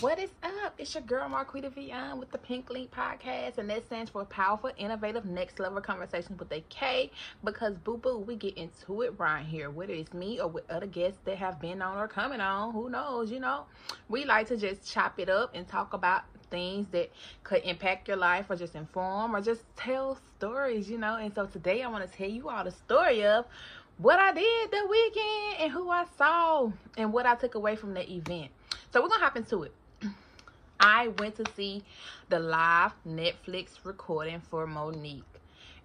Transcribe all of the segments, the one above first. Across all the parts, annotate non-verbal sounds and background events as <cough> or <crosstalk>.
What is up? It's your girl Marquita Vion with the Pink Link Podcast, and that stands for Powerful, Innovative, Next Level Conversations with a K. Because boo boo, we get into it right here, whether it's me or with other guests that have been on or coming on. Who knows? You know, we like to just chop it up and talk about things that could impact your life, or just inform, or just tell stories. You know, and so today I want to tell you all the story of what I did the weekend and who I saw and what I took away from the event. So we're gonna hop into it. I went to see the live Netflix recording for Mo'Nique.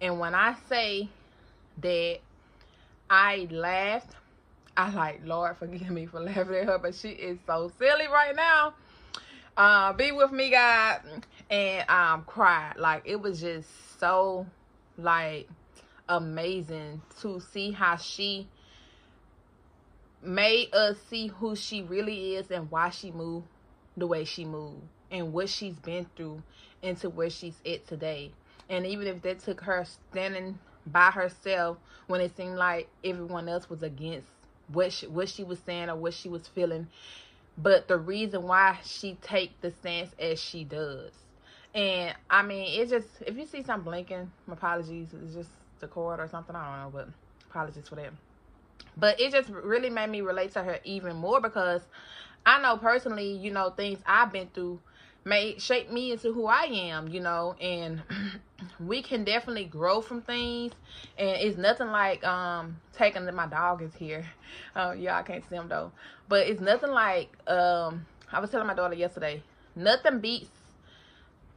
And when I say that I laughed, I like, Lord, forgive me for laughing at her, but she is so silly right now. Uh, be with me, God, and um, cried. Like it was just so like amazing to see how she made us see who she really is and why she moved the way she moved and what she's been through into where she's at today. And even if that took her standing by herself when it seemed like everyone else was against what she, what she was saying or what she was feeling, but the reason why she take the stance as she does. And I mean, it just if you see something blinking, my apologies, it's just the cord or something. I don't know, but apologies for that. But it just really made me relate to her even more because I know personally, you know, things I've been through made shape me into who I am, you know, and <clears throat> we can definitely grow from things and it's nothing like um taking that my dog is here. Uh, <laughs> y'all can't see him though. But it's nothing like um I was telling my daughter yesterday, nothing beats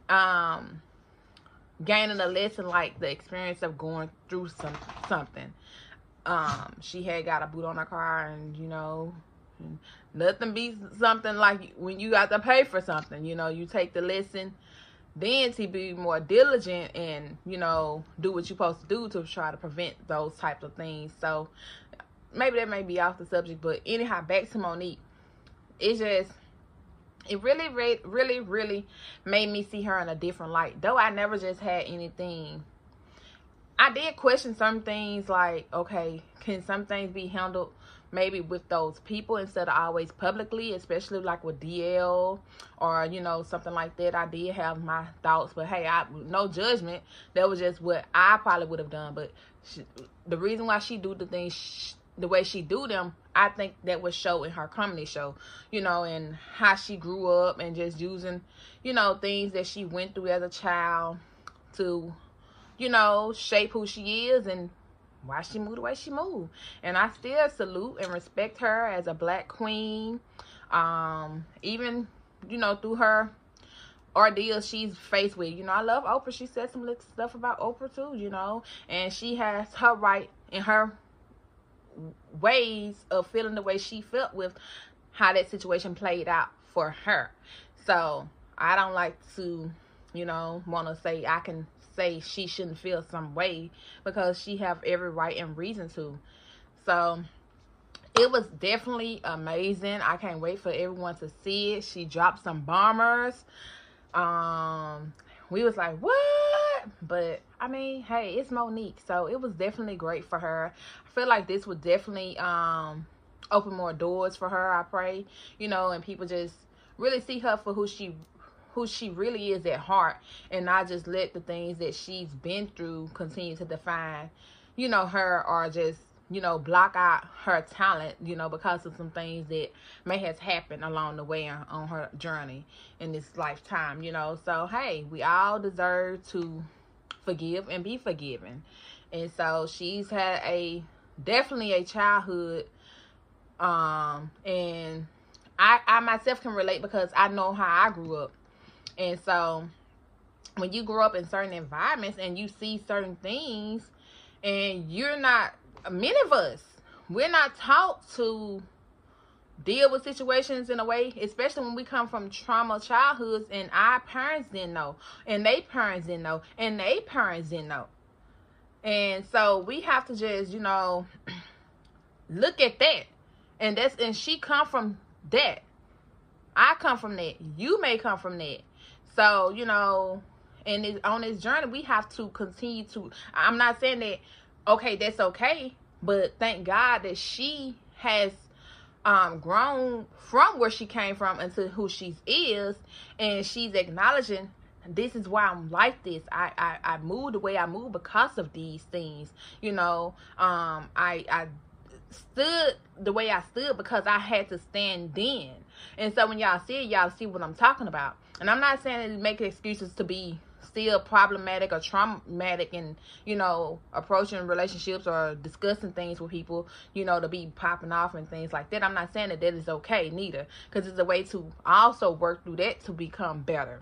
um gaining a lesson like the experience of going through some something um she had got a boot on her car and you know nothing beats something like when you got to pay for something you know you take the lesson then to be more diligent and you know do what you're supposed to do to try to prevent those types of things. So maybe that may be off the subject but anyhow back to mo'nique. It's just it really really really made me see her in a different light. Though i never just had anything I did question some things like, okay, can some things be handled maybe with those people instead of always publicly, especially like with DL or, you know, something like that. I did have my thoughts, but hey, I no judgment. That was just what I probably would have done. But she, the reason why she do the things she, the way she do them, I think that was show in her comedy show, you know, and how she grew up and just using, you know, things that she went through as a child to you know, shape who she is and why she moved the way she moved. And I still salute and respect her as a black queen. Um, even, you know, through her ordeal she's faced with. You know, I love Oprah. She said some stuff about Oprah too, you know. And she has her right and her ways of feeling the way she felt with how that situation played out for her. So I don't like to, you know, want to say I can say she shouldn't feel some way because she have every right and reason to. So it was definitely amazing. I can't wait for everyone to see it. She dropped some bombers. Um, we was like, what? But I mean, hey, it's Mo'Nique, so it was definitely great for her. I feel like this would definitely um open more doors for her. I pray, you know, and people just really see her for who she who she really is at heart and not just let the things that she's been through continue to define, you know, her or just, you know, block out her talent, you know, because of some things that may have happened along the way on, on her journey in this lifetime, you know. So, hey, we all deserve to forgive and be forgiven. And so she's had a definitely a childhood um and I I myself can relate because I know how I grew up and so when you grow up in certain environments and you see certain things and you're not many of us we're not taught to deal with situations in a way especially when we come from trauma childhoods and our parents didn't know and they parents didn't know and they parents didn't know. And so we have to just you know <clears throat> look at that. And that's and she come from that. I come from that. You may come from that so, you know, and on this journey, we have to continue to. I'm not saying that, okay, that's okay, but thank God that she has um grown from where she came from into who she is and she's acknowledging this is why I'm like this. I, I, I move the way I move because of these things. You know, um, I, I stood the way I stood because I had to stand then. And so when y'all see it, y'all see what I'm talking about. And I'm not saying to make excuses to be still problematic or traumatic and you know approaching relationships or discussing things with people you know to be popping off and things like that. I'm not saying that that is okay neither because it's a way to also work through that to become better.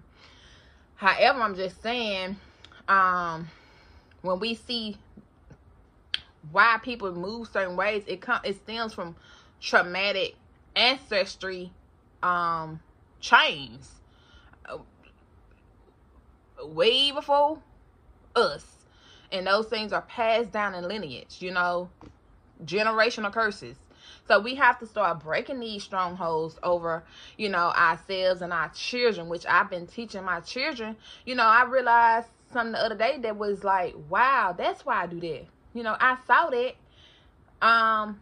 However i'm just saying um when we see why people move certain ways it comes it stems from traumatic ancestry um chains way before us. And those things are passed down in lineage, you know, generational curses. So we have to start breaking these strongholds over, you know, ourselves and our children, which I've been teaching my children. You know, I realized something the other day that was like, wow, that's why I do that. You know, I saw that. Um,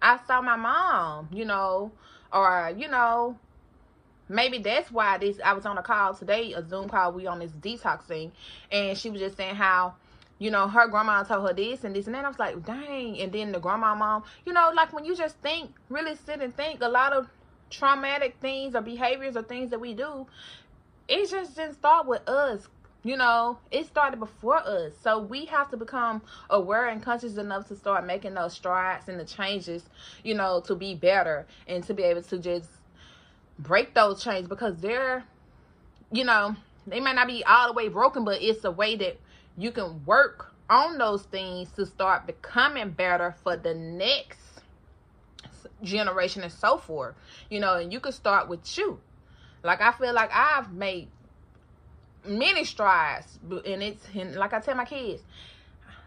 I saw my mom, you know, or, you know, maybe that's why this I was on a call today, a Zoom call, we on this detox thing, and she was just saying how, you know, her grandma told her this and this and then I was like, dang, and then the grandma mom, you know, like when you just think, really sit and think, a lot of traumatic things or behaviors or things that we do, it just didn't start with us. You know, it started before us. So we have to become aware and conscious enough to start making those strides and the changes, you know, to be better and to be able to just break those chains because they're, you know, they might not be all the way broken, but it's a way that you can work on those things to start becoming better for the next generation and so forth. You know, and you can start with you. Like I feel like I've made many strides, and it's and like I tell my kids,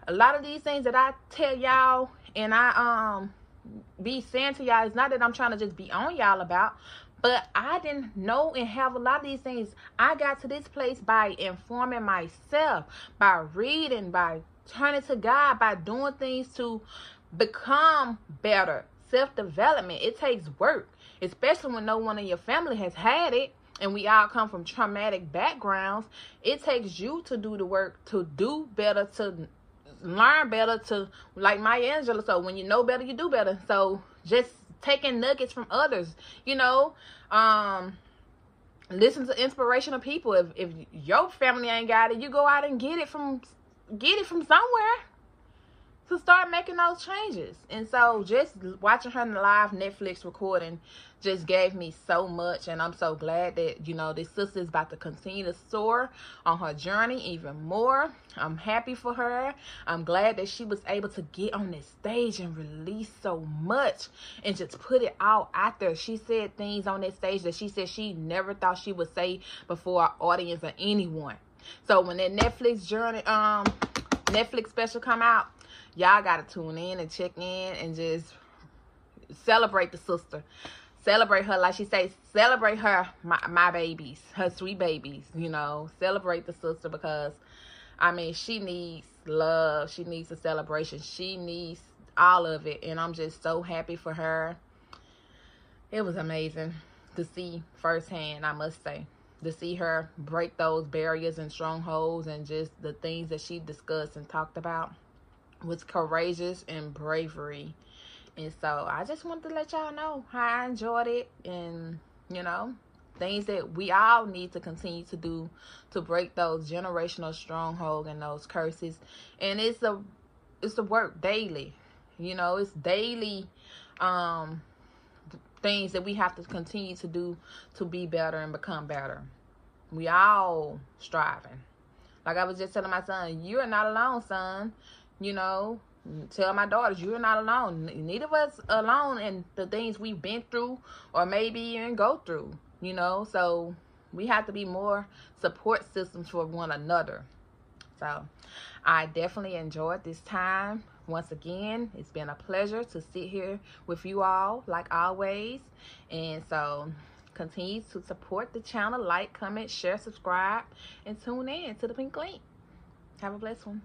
a lot of these things that I tell y'all and I um be saying to y'all, it's not that I'm trying to just be on y'all about, but I didn't know and have a lot of these things. I got to this place by informing myself, by reading, by turning to God, by doing things to become better. Self development, it takes work, especially when no one in your family has had it and we all come from traumatic backgrounds. It takes you to do the work to do better, to learn better, to like Maya Angelou. So when you know better, you do better. So just taking nuggets from others, you know. Um listen to inspirational people. If if your family ain't got it, you go out and get it from get it from somewhere to start making those changes. And so just watching her live Netflix recording just gave me so much and I'm so glad that you know this sister is about to continue to soar on her journey even more. I'm happy for her. I'm glad that she was able to get on this stage and release so much and just put it all out there. She said things on that stage that she said she never thought she would say before an audience or anyone. So when that Netflix journey um Netflix special come out, y'all gotta tune in and check in and just celebrate the sister celebrate her like she says celebrate her my, my babies her sweet babies you know? Celebrate the sister because i mean she needs love she needs a celebration she needs all of it and i'm just so happy for her. It was amazing to see firsthand i must say to see her break those barriers and strongholds and just the things that she discussed and talked about was courageous and bravery and so I just wanted to let y'all know how I enjoyed it and, you know, things that we all need to continue to do to break those generational strongholds and those curses. And it's a it's a work daily. You know, it's daily um things that we have to continue to do to be better and become better. We all striving. Like I was just telling my son, you're not alone, son. You know, tell my daughters you're not alone. Neither of us alone in the things we've been through or maybe even go through you know? So we have to be more support systems for one another. So i definitely enjoyed this time. Once again it's been a pleasure to sit here with you all like always. And so continue to support the channel. Like comment share subscribe and tune in to the pink link. Have a blessed one